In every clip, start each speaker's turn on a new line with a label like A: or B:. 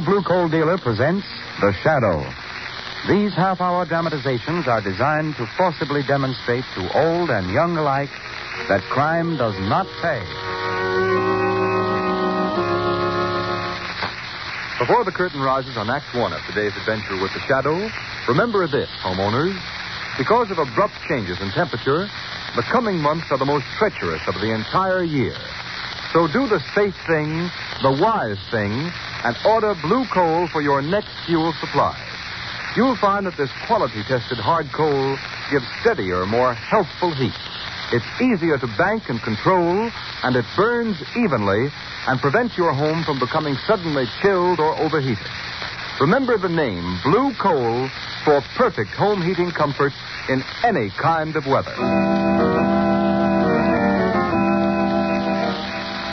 A: Blue coal dealer presents The Shadow. These half hour dramatizations are designed to forcibly demonstrate to old and young alike that crime does not pay.
B: Before the curtain rises on Act One of today's adventure with the Shadow, remember this, homeowners. Because of abrupt changes in temperature, the coming months are the most treacherous of the entire year. So do the safe thing, the wise thing, and order blue coal for your next fuel supply. You'll find that this quality tested hard coal gives steadier, more healthful heat. It's easier to bank and control, and it burns evenly and prevents your home from becoming suddenly chilled or overheated. Remember the name Blue Coal for perfect home heating comfort in any kind of weather.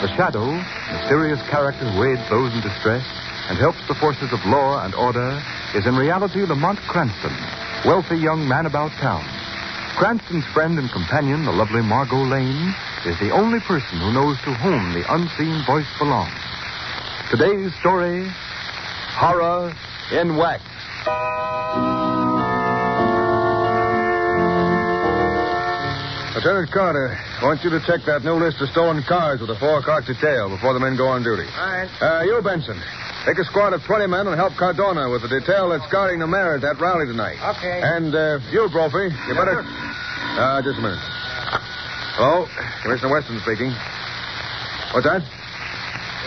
B: The Shadow, mysterious character who aids those in distress and helps the forces of law and order, is in reality Lamont Cranston, wealthy young man about town. Cranston's friend and companion, the lovely Margot Lane, is the only person who knows to whom the unseen voice belongs. Today's story Horror in Wax.
C: Lieutenant Carter, I want you to check that new list of stolen cars with a four o'clock detail before the men go on duty.
D: All right.
C: Uh, you, Benson, take a squad of 20 men and help Cardona with the detail that's guarding the mayor at that rally tonight.
D: Okay.
C: And uh, you, Brophy, you better. Uh, just a minute. Hello, Commissioner Weston speaking. What's that?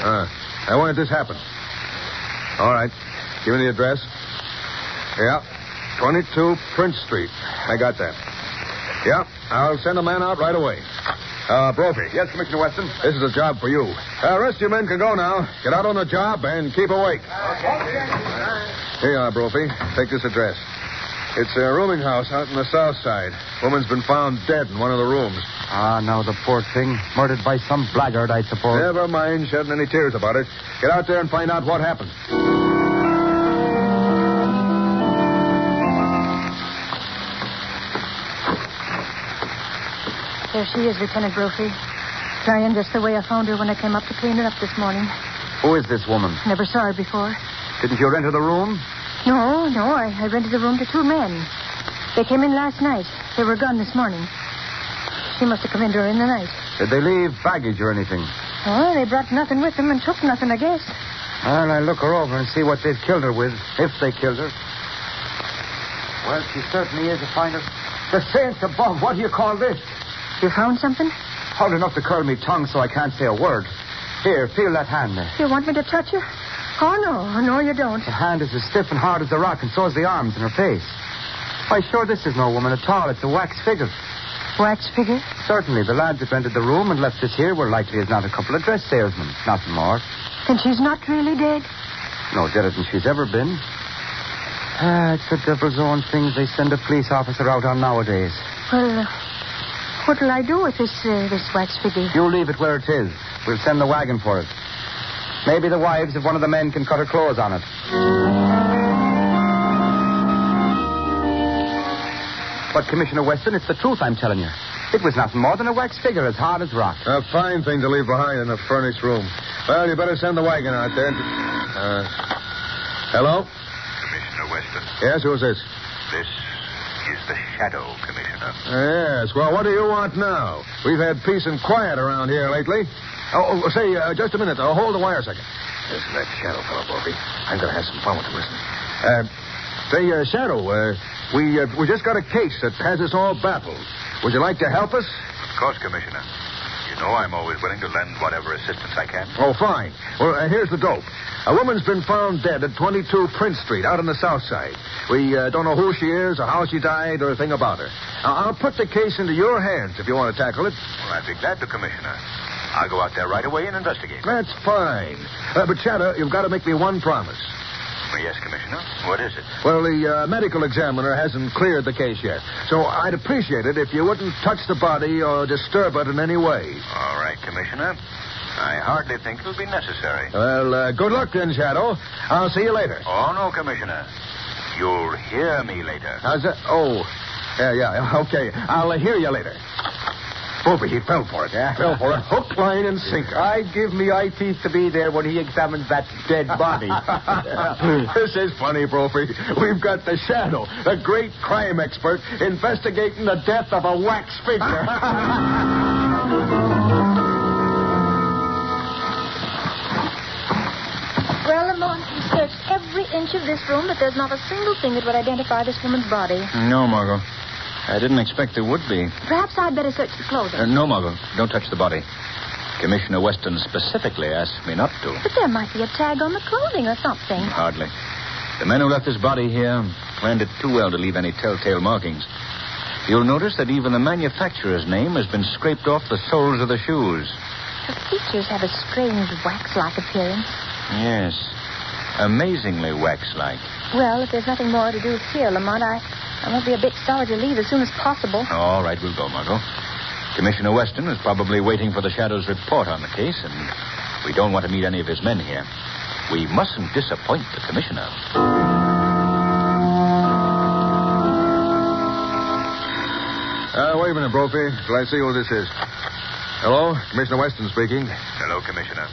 C: Uh, I wanted this happen. All right. Give me the address. Yeah. 22 Prince Street. I got that. Yeah. I'll send a man out right away. Uh, Brophy.
B: Yes, Commissioner Weston.
C: This is a job for you. Uh, rest of your men can go now. Get out on the job and keep awake. Here you are, Brophy. Take this address. It's a rooming house out in the south side. Woman's been found dead in one of the rooms.
A: Ah, now the poor thing. Murdered by some blackguard, I suppose.
C: Never mind shedding any tears about it. Get out there and find out what happened.
E: There she is, Lieutenant Brophy. Dying just the way I found her when I came up to clean her up this morning.
A: Who is this woman?
E: Never saw her before.
A: Didn't you rent her the room?
E: No, no, I, I rented the room to two men. They came in last night. They were gone this morning. She must have come in during the night.
A: Did they leave baggage or anything?
E: Oh, they brought nothing with them and took nothing, I guess.
A: Well, I'll look her over and see what they've killed her with, if they killed her. Well, she certainly is a finder. The saints above, what do you call this?
E: You found something?
A: Hard enough to curl me tongue so I can't say a word. Here, feel that hand there.
E: You want me to touch her? Oh, no. No, you don't.
A: The hand is as stiff and hard as a rock, and so is the arms and her face. Why, sure, this is no woman at all. It's a wax figure.
E: Wax figure?
A: Certainly, the lads that rented the room and left us here were likely as not a couple of dress salesmen. Nothing more.
E: Then she's not really dead?
A: No deader than she's ever been. Ah, it's the devil's own things they send a police officer out on nowadays.
E: Well, uh, what'll I do with this uh, this wax figure?
A: You leave it where it is. We'll send the wagon for it. Maybe the wives of one of the men can cut her clothes on it. But, Commissioner Weston, it's the truth I'm telling you. It was nothing more than a wax figure as hard as rock.
C: A fine thing to leave behind in a furnished room. Well, you better send the wagon out there. Uh, hello?
F: Commissioner Weston,
C: Yes, who's this?
F: this is the Shadow, Commissioner.
C: Yes. Well, what do you want now? We've had peace and quiet around here lately. Oh, oh say, uh, just a minute. Uh, hold the wire a second.
F: Listen to that Shadow fellow, Brophy. I'm going to have some fun with him. Listen.
C: Uh, Say, uh, Shadow, uh, we uh, we just got a case that has us all baffled. Would you like to help us?
F: Of course, Commissioner. Know I'm always willing to lend whatever assistance I can.
C: Oh, fine. Well, uh, here's the dope. A woman's been found dead at 22 Prince Street, out on the south side. We uh, don't know who she is, or how she died, or a thing about her. Now, I'll put the case into your hands if you want to tackle it.
F: Well, I'd be glad to, Commissioner. I'll go out there right away and investigate.
C: That's fine. Uh, but, Shadow, you've got to make me one promise.
F: Well, yes, Commissioner. What is it?
C: Well, the uh, medical examiner hasn't cleared the case yet, so I'd appreciate it if you wouldn't touch the body or disturb it in any way.
F: All right, Commissioner. I hardly think it'll be necessary.
C: Well, uh, good luck then, Shadow. I'll see you later.
F: Oh, no, Commissioner. You'll hear me later.
C: How's that? Oh, yeah, yeah. Okay, I'll uh, hear you later. Brophy, he fell for it.
D: Yeah.
C: Fell for it. Hook, line, and sinker.
D: I'd give me eye teeth to be there when he examines that dead body.
C: this is funny, Brophy. We've got the Shadow, the great crime expert, investigating the death of a wax figure.
E: Well, Lamont, we searched every inch of this room, but there's not a single thing that would identify this woman's body.
G: No, Margot. I didn't expect there would be.
E: Perhaps I'd better search the clothing.
G: Uh, no, Margot. Don't touch the body. Commissioner Weston specifically asked me not to.
E: But there might be a tag on the clothing or something.
G: Hardly. The man who left his body here planned it too well to leave any telltale markings. You'll notice that even the manufacturer's name has been scraped off the soles of the shoes.
E: The features have a strange wax-like appearance.
G: Yes. Amazingly wax-like.
E: Well, if there's nothing more to do here, Lamont, I, I won't be a bit sorry to leave as soon as possible.
G: All right, we'll go, Margot. Commissioner Weston is probably waiting for the Shadow's report on the case, and we don't want to meet any of his men here. We mustn't disappoint the commissioner.
C: Uh, wait a minute, Brophy, till I see who this is. Hello, Commissioner Weston speaking.
F: Hello, Commissioner.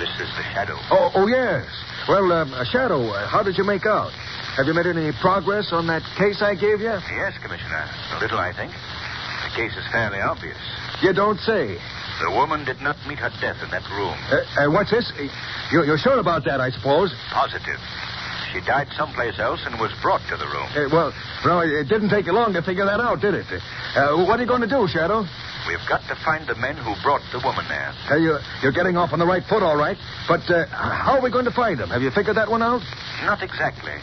F: This is the Shadow.
C: Oh, oh yes. Well, um, Shadow, uh, how did you make out? Have you made any progress on that case I gave you?
F: Yes, Commissioner. A little, I think. The case is fairly obvious.
C: You don't say.
F: The woman did not meet her death in that room.
C: Uh, uh, what's this? Uh, You, you're sure about that, I suppose?
F: Positive. She died someplace else and was brought to the room.
C: Uh, well, no, it didn't take you long to figure that out, did it? Uh, what are you going to do, Shadow?
F: We've got to find the men who brought the woman there.
C: Uh, you, you're getting off on the right foot, all right. But uh, how are we going to find them? Have you figured that one out?
F: Not exactly.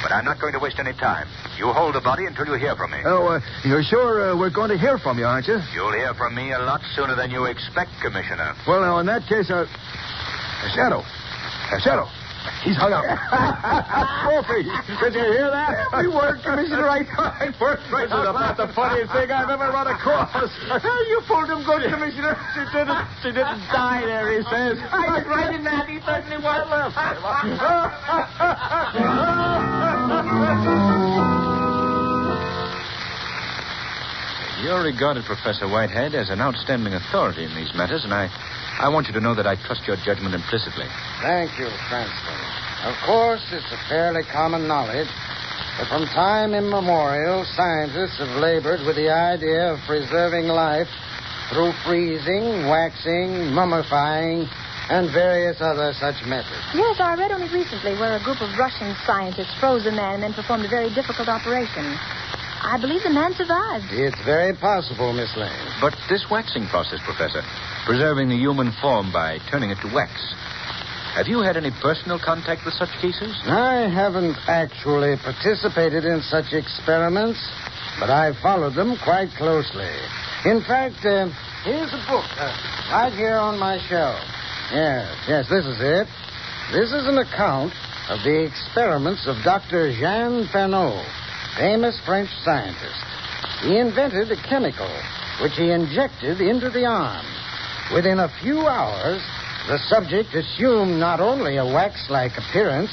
F: But I'm not going to waste any time. You hold the body until you hear from me.
C: Oh, uh, you're sure uh, we're going to hear from you, aren't you?
F: You'll hear from me a lot sooner than you expect, Commissioner.
C: Well, now, in that case, uh, uh, Shadow. Uh, Shadow. He's hung up. Brophy, did you hear that?
D: Every word, Commissioner. I
C: Right, first This is about the funniest thing I've ever run across.
D: you pulled him good, Commissioner. She didn't. She didn't die there. He says. I was right in that. He certainly was.
G: You're regarded, Professor Whitehead, as an outstanding authority in these matters, and I, I want you to know that I trust your judgment implicitly.
H: Thank you, Cranston. Of course, it's a fairly common knowledge that from time immemorial, scientists have labored with the idea of preserving life through freezing, waxing, mummifying, and various other such methods.
E: Yes, I read only recently where a group of Russian scientists froze a man and then performed a very difficult operation. I believe the man survived.
H: It's very possible, Miss Lane.
G: But this waxing process, Professor, preserving the human form by turning it to wax, have you had any personal contact with such cases?
H: I haven't actually participated in such experiments, but I've followed them quite closely. In fact, uh, here's a book uh, right here on my shelf. Yes, yes, this is it. This is an account of the experiments of Dr. Jean Furneaux, famous French scientist. He invented a chemical which he injected into the arm. Within a few hours, the subject assumed not only a wax like appearance,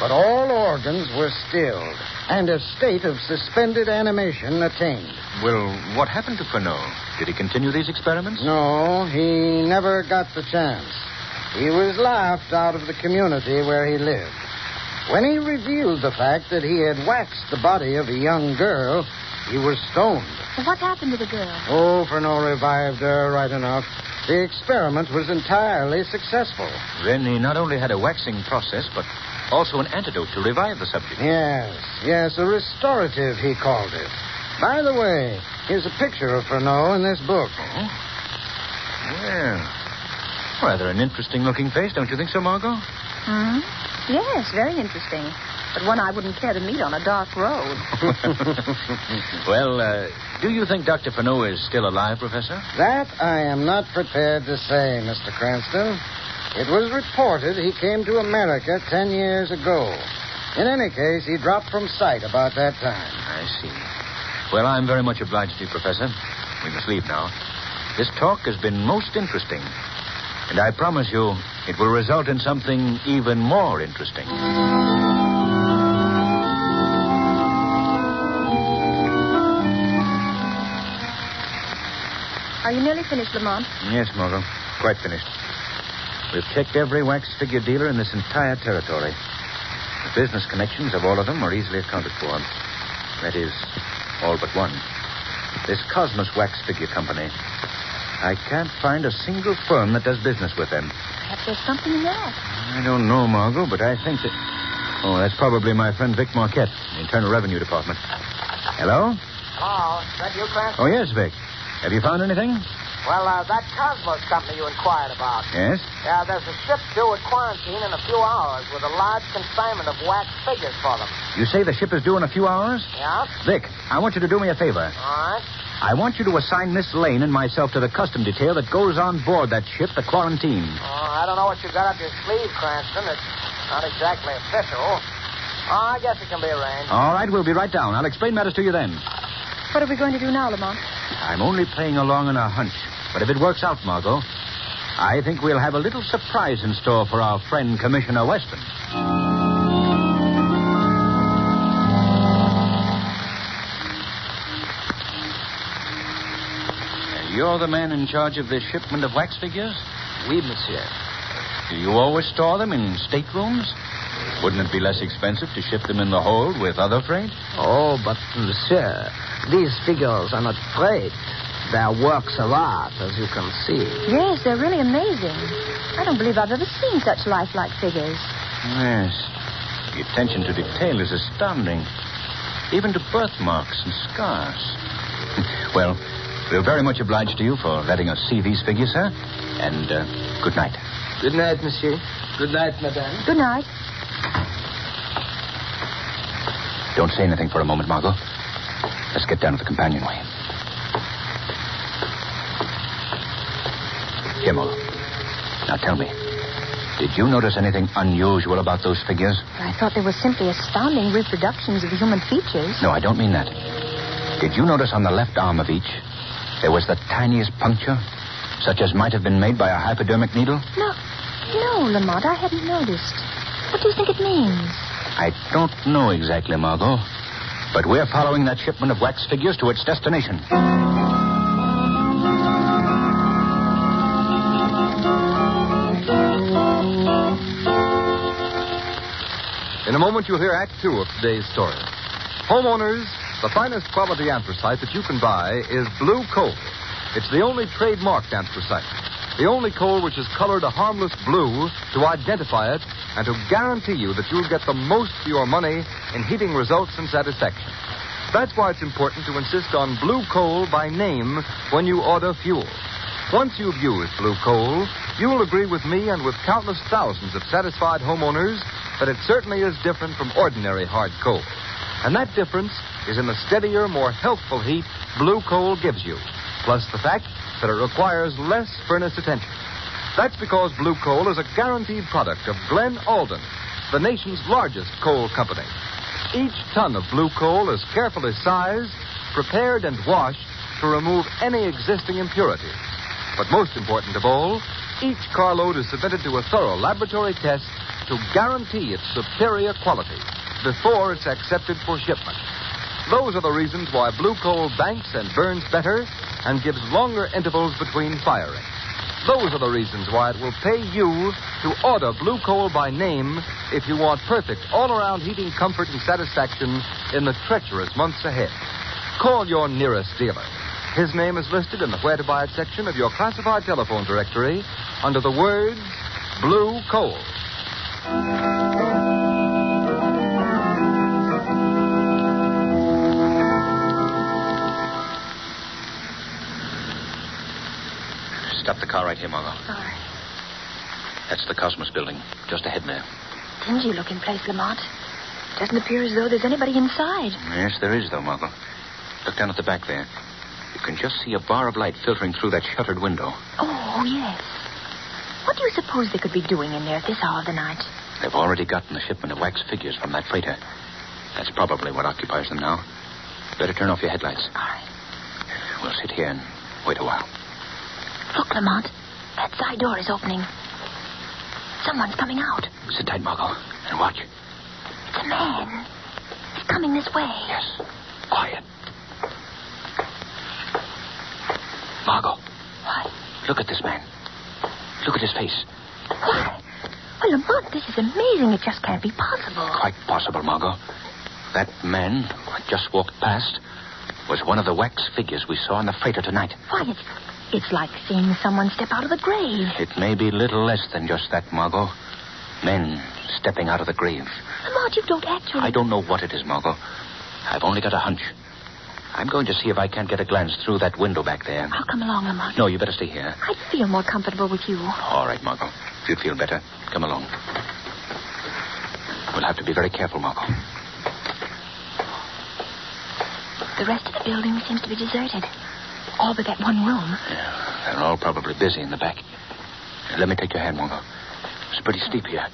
H: but all organs were stilled, and a state of suspended animation attained.
G: Well, what happened to Furneaux? Did he continue these experiments?
H: No, he never got the chance. He was laughed out of the community where he lived. When he revealed the fact that he had waxed the body of a young girl, he was stoned.
E: What happened to the girl?
H: Oh, Furneaux revived her right enough. The experiment was entirely successful.
G: Then he not only had a waxing process, but Also, an antidote to revive the subject.
H: Yes, yes, a restorative, he called it. By the way, here's a picture of Furneaux in this book. Mm-hmm.
G: Well, rather an interesting looking face, don't you think so, Margot?
E: Hmm? Yes, very interesting. But one I wouldn't care to meet on a dark road.
G: well, uh, do you think Dr. Furneaux is still alive, Professor?
H: That I am not prepared to say, Mr. Cranston. It was reported he came to America ten years ago. In any case, he dropped from sight about that time.
G: I see. Well, I'm very much obliged to you, Professor. We must leave now. This talk has been most interesting. And I promise you, it will result in something even more interesting.
E: Are you nearly finished, Lamont?
G: Yes, Margot. Quite finished. We've checked every wax figure dealer in this entire territory. The business connections of all of them are easily accounted for. That is, all but one. This Cosmos Wax Figure Company. I can't find a single firm that does business with them.
E: Perhaps there's something in that.
G: I don't know, Margot, but I think that. Oh, that's probably my friend Vic Marquette, the Internal Revenue Department. Hello?
I: Hello, is that you, Cranston?
G: Oh, yes, Vic. Have you found anything?
I: Well, uh, that Cosmos company you inquired about.
G: Yes?
I: Yeah, there's a ship due at quarantine in a few hours with a large consignment of wax figures for them.
G: You say the ship is due in a few hours?
I: Yeah?
G: Vic, I want you to do me a favor.
I: All right.
G: I want you to assign Miss Lane and myself to the custom detail that goes on board that ship, the quarantine.
I: Oh, I don't know what you got up your sleeve, Cranston. It's not exactly official. Oh, I guess it can be arranged.
G: All right, we'll be right down. I'll explain matters to you then.
E: What are we going to do now, Lamont?
G: I'm only playing along on a hunch. But if it works out, Margot, I think we'll have a little surprise in store for our friend Commissioner Weston. You're the man in charge of this shipment of wax figures?
J: Oui, monsieur.
G: Do you always store them in staterooms? Wouldn't it be less expensive to ship them in the hold with other freight?
J: Oh, but, monsieur, these figures are not freight. They're works of art, as you can see.
E: Yes, they're really amazing. I don't believe I've ever seen such lifelike figures.
G: Yes. The attention to detail is astounding. Even to birthmarks and scars. well, we're very much obliged to you for letting us see these figures, sir. And uh, good night.
J: Good night, monsieur. Good night, madame.
E: Good night.
G: Don't say anything for a moment, Margot. Let's get down to the companionway. Here, Margot. Now tell me, did you notice anything unusual about those figures?
E: I thought they were simply astounding reproductions of human features.
G: No, I don't mean that. Did you notice on the left arm of each there was the tiniest puncture, such as might have been made by a hypodermic needle?
E: No, no, Lamont, I hadn't noticed. What do you think it means?
G: I don't know exactly, Margot. But we're following that shipment of wax figures to its destination.
B: In a moment, you'll hear Act Two of today's story. Homeowners, the finest quality anthracite that you can buy is blue coal. It's the only trademarked anthracite. The only coal which is colored a harmless blue to identify it and to guarantee you that you'll get the most for your money in heating results and satisfaction. That's why it's important to insist on blue coal by name when you order fuel. Once you've used blue coal, you'll agree with me and with countless thousands of satisfied homeowners that it certainly is different from ordinary hard coal. And that difference is in the steadier, more healthful heat blue coal gives you, plus the fact that it requires less furnace attention. That's because blue coal is a guaranteed product of Glen Alden, the nation's largest coal company. Each ton of blue coal is carefully sized, prepared, and washed to remove any existing impurities. But most important of all, each carload is submitted to a thorough laboratory test to guarantee its superior quality before it's accepted for shipment. Those are the reasons why blue coal banks and burns better and gives longer intervals between firing. Those are the reasons why it will pay you to order blue coal by name if you want perfect all around heating comfort and satisfaction in the treacherous months ahead. Call your nearest dealer. His name is listed in the Where to Buy It section of your classified telephone directory under the words Blue Coal.
G: Park the car right here, Margot.
E: All right.
G: That's the Cosmos building, just ahead there.
E: Dingy looking place, Lamont. Doesn't appear as though there's anybody inside.
G: Yes, there is, though, Margot. Look down at the back there. You can just see a bar of light filtering through that shuttered window.
E: Oh, yes. What do you suppose they could be doing in there at this hour of the night?
G: They've already gotten the shipment of wax figures from that freighter. That's probably what occupies them now. Better turn off your headlights.
E: All right.
G: We'll sit here and wait a while.
E: Look, Lamont. That side door is opening. Someone's coming out.
G: Sit tight, Margot, and watch.
E: It's a man. He's coming this way.
G: Yes. Quiet. Margot.
E: What?
G: Look at this man. Look at his face.
E: Why? Well, Lamont, this is amazing. It just can't be possible.
G: Quite possible, Margot. That man who just walked past was one of the wax figures we saw in the freighter tonight.
E: Why, it's, it's like seeing someone step out of the grave.
G: It may be little less than just that, Margot. Men stepping out of the grave.
E: Lamont, you don't actually.
G: I don't know what it is, Margot. I've only got a hunch. I'm going to see if I can't get a glance through that window back there.
E: I'll come along, Lamont.
G: No, you better stay here.
E: I'd feel more comfortable with you.
G: All right, Margot. If you'd feel better, come along. We'll have to be very careful, Margot.
E: The rest of the building seems to be deserted. All but that one room.
G: Yeah, they're all probably busy in the back. Let me take your hand, Margot. It's pretty steep here.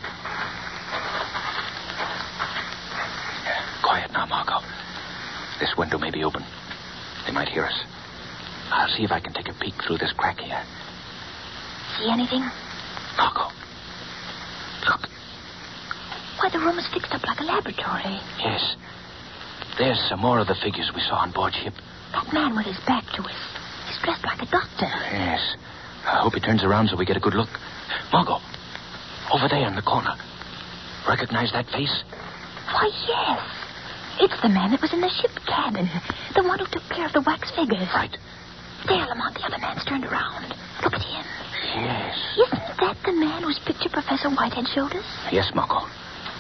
G: Yeah, quiet now, Margot. This window may be open. They might hear us. I'll see if I can take a peek through this crack here.
E: See anything?
G: Margot. Look.
E: Why, the room is fixed up like a laboratory.
G: Yes. There's some more of the figures we saw on board ship.
E: That man with his back to us. Dressed like a doctor.
G: Yes. I hope he turns around so we get a good look. Margot. Over there in the corner. Recognize that face?
E: Why, yes. It's the man that was in the ship cabin. The one who took care of the wax figures.
G: Right.
E: There, Lamont, the other man's turned around. Look at him.
G: Yes.
E: Isn't that the man whose picture Professor Whitehead showed us?
G: Yes, Margot.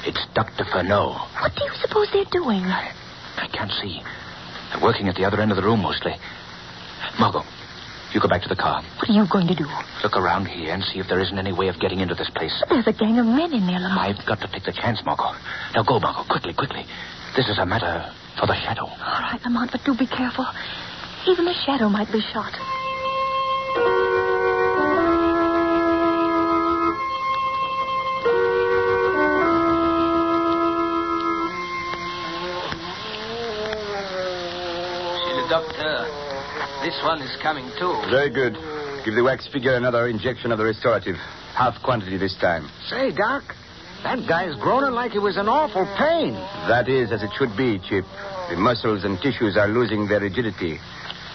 G: It's Dr. Furneaux.
E: What do you suppose they're doing?
G: I can't see. They're working at the other end of the room mostly. Margot, you go back to the car.
E: What are you going to do?
G: Look around here and see if there isn't any way of getting into this place.
E: There's a gang of men in there, Lamont.
G: I've got to take the chance, Margot. Now go, Margot, quickly, quickly. This is a matter for the shadow.
E: All right, Lamont, but do be careful. Even the shadow might be shot.
J: This one is coming too.
A: Very good. Give the wax figure another injection of the restorative. Half quantity this time.
H: Say, Doc, that guy's groaning like he was in awful pain.
A: That is as it should be, Chip. The muscles and tissues are losing their rigidity.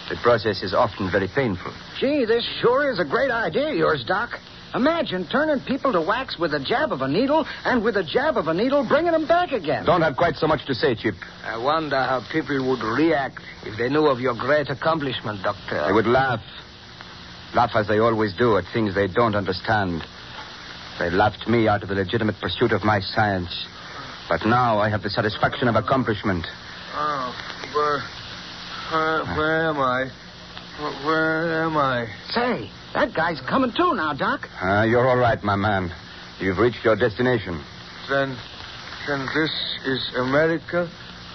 A: The process is often very painful.
H: Gee, this sure is a great idea yours, Doc. Imagine turning people to wax with a jab of a needle, and with a jab of a needle, bringing them back again.
A: Don't have quite so much to say, Chip.
J: I wonder how people would react if they knew of your great accomplishment, Doctor.
A: They would laugh. Laugh as they always do at things they don't understand. They laughed me out of the legitimate pursuit of my science. But now I have the satisfaction of accomplishment.
K: Oh, where, where, where am I? Where, where am I?
H: Say, that guy's coming too now, Doc.
A: Ah, you're all right, my man. You've reached your destination.
K: Then, then this is America.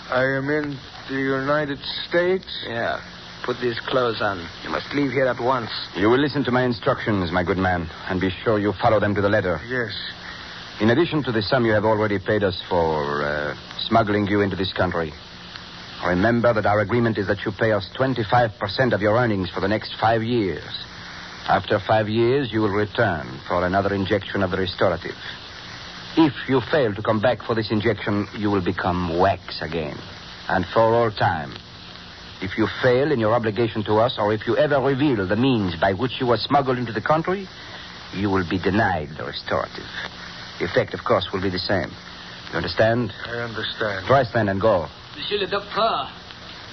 K: I am in the United States.
J: Yeah. Put these clothes on. You must leave here at once.
A: You will listen to my instructions, my good man, and be sure you follow them to the letter.
K: Yes.
A: In addition to the sum you have already paid us for uh, smuggling you into this country, remember that our agreement is that you pay us 25% of your earnings for the next five years. After five years, you will return for another injection of the restorative. If you fail to come back for this injection, you will become wax again, and for all time. If you fail in your obligation to us, or if you ever reveal the means by which you were smuggled into the country, you will be denied the restorative. The effect, of course, will be the same. You understand?
K: I understand.
A: Dress then and go.
J: Monsieur le Docteur,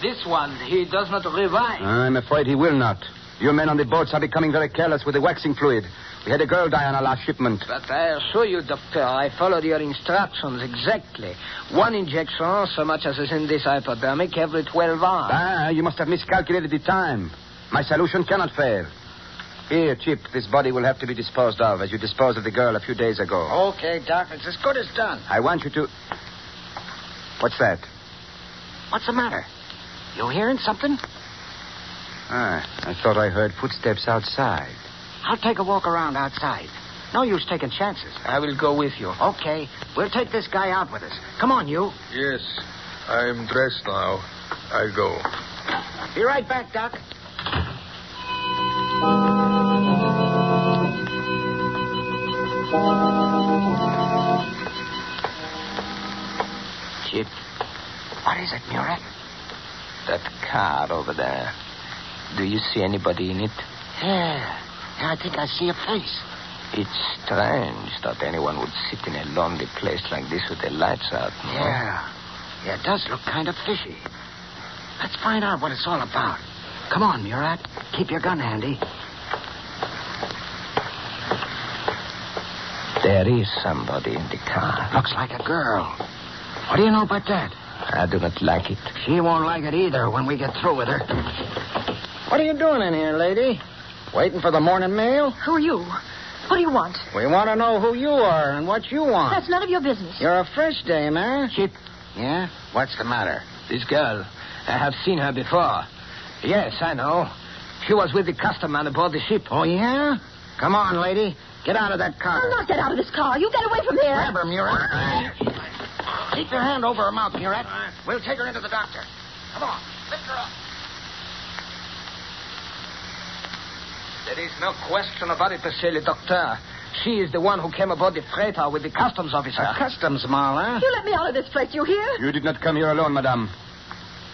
J: this one, he does not revive.
A: I'm afraid he will not. You men on the boats are becoming very careless with the waxing fluid. We had a girl die on our last shipment.
J: But I assure you, Doctor, I followed your instructions exactly. One injection, so much as is in this hypodermic, every 12 hours.
A: Ah, you must have miscalculated the time. My solution cannot fail. Here, Chip, this body will have to be disposed of as you disposed of the girl a few days ago.
H: Okay, Doc. It's as good as done.
A: I want you to. What's that?
J: What's the matter? You hearing something?
A: Ah, I thought I heard footsteps outside.
J: I'll take a walk around outside. No use taking chances.
K: I will go with you.
J: Okay. We'll take this guy out with us. Come on, you.
K: Yes, I'm dressed now. I go.
J: Be right back, Doc.
I: Chip,
J: What is it, Murat?
I: that car over there. Do you see anybody in it?
J: Yeah. yeah. I think I see a face.
I: It's strange that anyone would sit in a lonely place like this with the lights out. no?
J: Yeah. Yeah, it does look kind of fishy. Let's find out what it's all about. Come on, Murat. Keep your gun handy.
I: There is somebody in the car.
J: Looks like a girl. What do you know about that?
I: I do not like it.
J: She won't like it either when we get through with her.
H: What are you doing in here, lady? Waiting for the morning mail?
E: Who are you? What do you want?
H: We want to know who you are and what you want.
E: That's none of your business.
H: You're a fresh dame, eh?
J: Chip.
H: Yeah? What's the matter?
J: This girl. I have seen her before. Yes, I know. She was with the custom man aboard the ship.
H: Oh, yeah? Come on, lady. Get out of that car.
E: I'll not get out of this car. You get away from here.
H: Grab her, Murat. Keep your hand over her mouth, Murat. We'll take her into the doctor. Come on. Lift her up.
J: There is no question about it, monsieur le docteur. She is the one who came aboard the freighter with the customs officer.
H: A customs mall, huh?
E: You let me out of this place, you hear?
A: You did not come here alone, madame.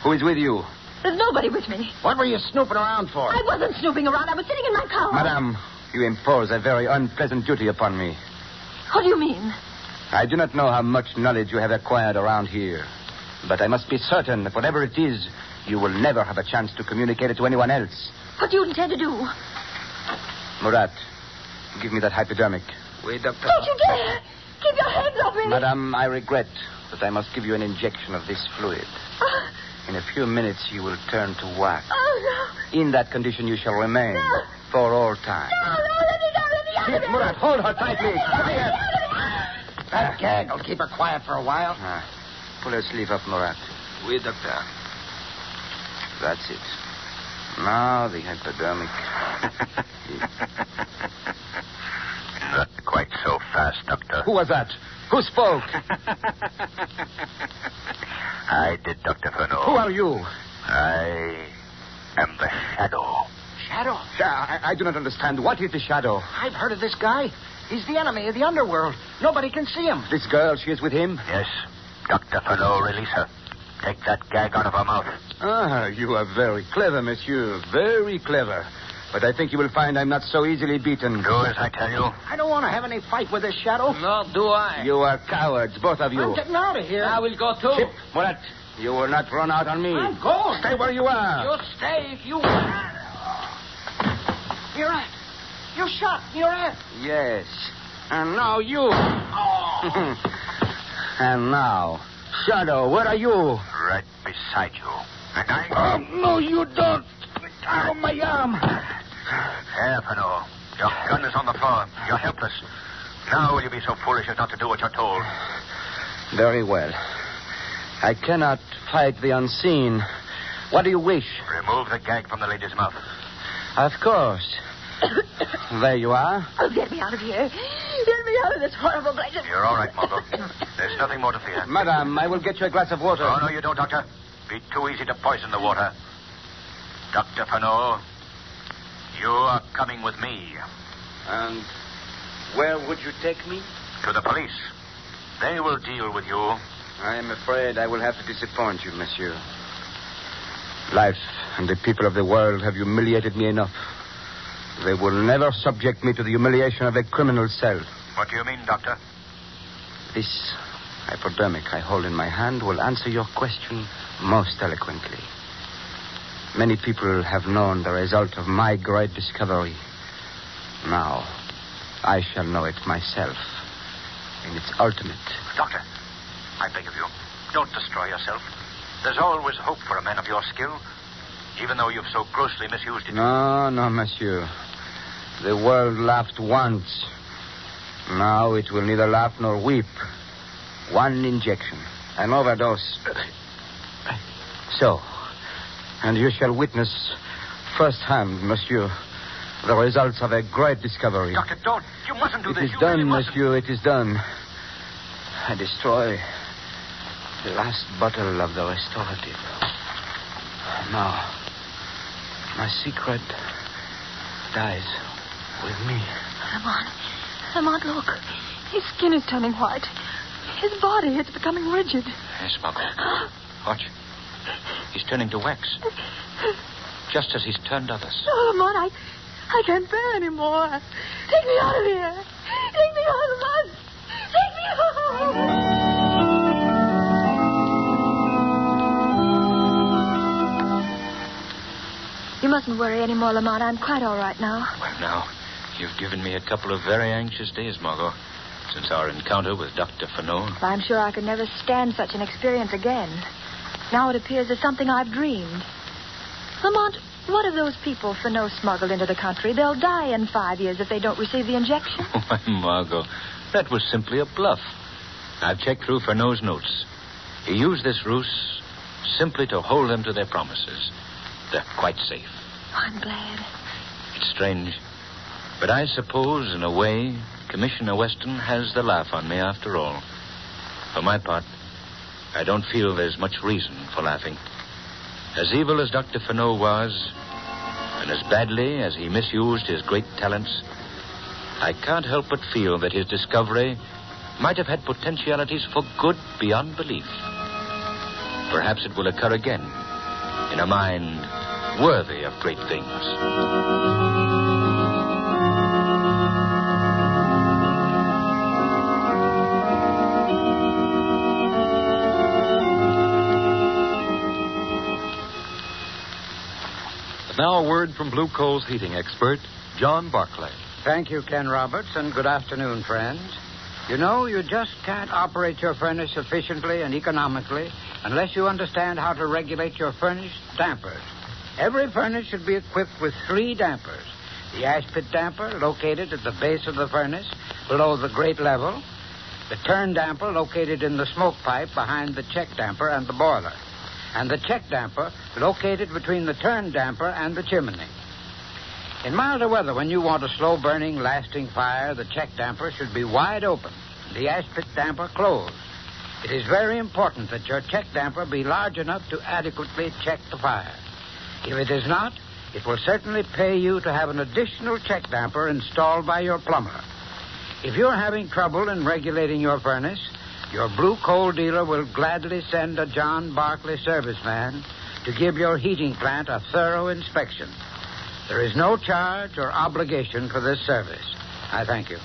A: Who is with you?
E: There's nobody with me.
H: What were you snooping around for?
E: I wasn't snooping around. I was sitting in my car.
A: Madame, you impose a very unpleasant duty upon me.
E: What do you mean?
A: I do not know how much knowledge you have acquired around here, but I must be certain that whatever it is, you will never have a chance to communicate it to anyone else.
E: What do you intend to do?
A: Murat, give me that hypodermic.
J: Oui, doctor.
E: Don't you dare! Keep your hands off me!
A: Madame, I regret that I must give you an injection of this fluid.
E: Oh,
A: In a few minutes, you will turn to wax.
E: oh, no.
A: In that condition, you shall remain
E: No.
A: For all time.
E: no. No, no, let me go. Let me out
A: Keep. Murat, hold her tightly.
E: Quiet.
H: That gag will keep her quiet for a while.
A: Ah, pull her sleeve up, Murat.
J: Oui, doctor.
A: That's it. Now the hypodermic.
G: Not quite so fast, Doctor.
A: Who was that? Who spoke?
G: I did, Dr. Furneaux.
A: Who are you?
G: I am the Shadow.
J: Shadow.
A: I, I do not understand. What is the shadow?
J: I've heard of this guy. He's the enemy of the underworld. Nobody can see him.
A: This girl, she is with him?
G: Yes. Dr. Furneaux, release her. Take that gag out of her mouth.
A: Ah, you are very clever, monsieur. Very clever. But I think you will find I'm not so easily beaten.
G: Do as I tell you.
J: I don't want to have any fight with this Shadow.
I: Nor do I.
A: You are cowards, both of you.
J: I'm getting out of here.
I: I will go too.
A: Chip, Murat, you will not run out on me.
J: I'm going.
A: Stay where you are.
J: You stay if you. Murat. You shot Murat.
A: Yes. And now you. Oh. and now, Shadow, where are you?
G: Right beside you. And I.
A: Oh, no, you don't. Oh, my arm.
G: There, Furneaux. Your gun is on the floor. You're helpless. Now will you be so foolish as not to do what you're told?
A: Very well. I cannot fight the unseen. What do you wish?
G: Remove the gag from the lady's mouth.
A: Of course. There you are.
E: Oh, get me out of here. Get me out of this horrible place.
G: You're all right, Margot. There's nothing more to fear.
A: Madame, I will get you a glass of water.
G: Oh, no, you don't, Doctor. Be too easy to poison the water. Dr. Furneaux, you are coming with me
A: And where would you take me?
G: to the police. They will deal with you.
A: I am afraid I will have to disappoint you, monsieur. Life and the people of the world have humiliated me enough. They will never subject me to the humiliation of a criminal cell.
G: What do you mean, Doctor?
A: This hypodermic I hold in my hand will answer your question most eloquently. Many people have known the result of my great discovery. Now, I shall know it myself in its ultimate.
G: Doctor, I beg of you, don't destroy yourself. There's always hope for a man of your skill, even though you've so grossly misused it.
A: No, no, monsieur.
L: The world laughed once. Now it will neither laugh nor weep. One injection, an overdose. So, and you shall witness firsthand, monsieur, the results of a great discovery.
A: Doctor, don't. You mustn't do
L: It
A: this.
L: is
A: You
L: done,
A: really
L: monsieur, it is done. I destroy the last bottle of the restorative. Now, my secret dies with me.
E: Lamont, Lamont, look. His skin is turning white. His body is becoming rigid.
G: Yes, Margot. Watch. He's turning to wax. Just as he's turned others.
E: Oh, Lamont, I, I can't bear any more. Take me out of here. Take me out, Lamont. Take me out. You mustn't worry any more, Lamont. I'm quite all right now.
G: Well, now, you've given me a couple of very anxious days, Margot, since our encounter with Dr. Furneaux.
E: I'm sure I could never stand such an experience again. Now it appears as something I've dreamed. Lamont, what of those people Furneaux smuggled into the country? They'll die in five years if they don't receive the injection.
G: Why, Margot, that was simply a bluff. I've checked through Furneaux's notes. He used this ruse simply to hold them to their promises. They're quite safe.
E: Oh, I'm glad.
G: It's strange. But I suppose, in a way, Commissioner Weston has the laugh on me after all. For my part, I don't feel there's much reason for laughing. As evil as Dr. Furneaux was, and as badly as he misused his great talents, I can't help but feel that his discovery might have had potentialities for good beyond belief. Perhaps it will occur again in a mind worthy of great things.
B: Now, a word from Blue Coal's heating expert, John Barclay.
L: Thank you, Ken Roberts, and good afternoon, friends. You know, you just can't operate your furnace efficiently and economically unless you understand how to regulate your furnace dampers. Every furnace should be equipped with three dampers. The ash pit damper, located at the base of the furnace, below the grate level. The turn damper, located in the smoke pipe behind the check damper and the boiler. And the check damper, located between the turn damper and the chimney. In milder weather, when you want a slow burning, lasting fire, the check damper should be wide open, the ash pit damper closed. It is very important that your check damper be large enough to adequately check the fire. If it is not, it will certainly pay you to have an additional check damper installed by your plumber. If you're having trouble in regulating your furnace, your blue coal dealer will gladly send a John Barclay serviceman to give your heating plant a thorough inspection. There is no charge or obligation for this service. I thank you.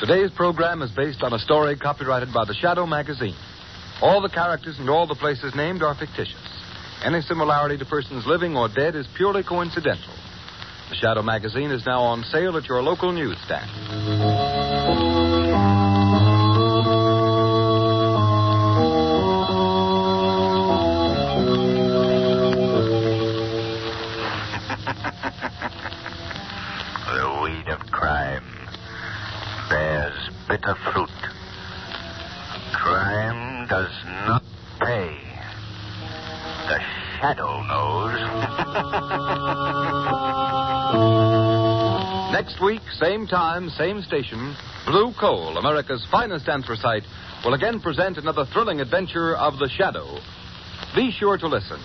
B: Today's program is based on a story copyrighted by the Shadow magazine. All the characters and all the places named are fictitious. Any similarity to persons living or dead is purely coincidental. The Shadow magazine is now on sale at your local newsstand.
A: The weed of crime bears bitter fruit. Crime does not shadow knows.
B: Next week, same time, same station, Blue Coal, America's finest anthracite, will again present another thrilling adventure of the Shadow. Be sure to listen,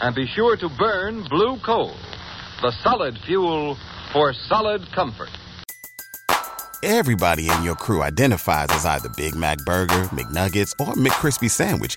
B: and be sure to burn Blue Coal, the solid fuel for solid comfort.
M: Everybody in your crew identifies as either Big Mac Burger, McNuggets, or McCrispy Sandwich.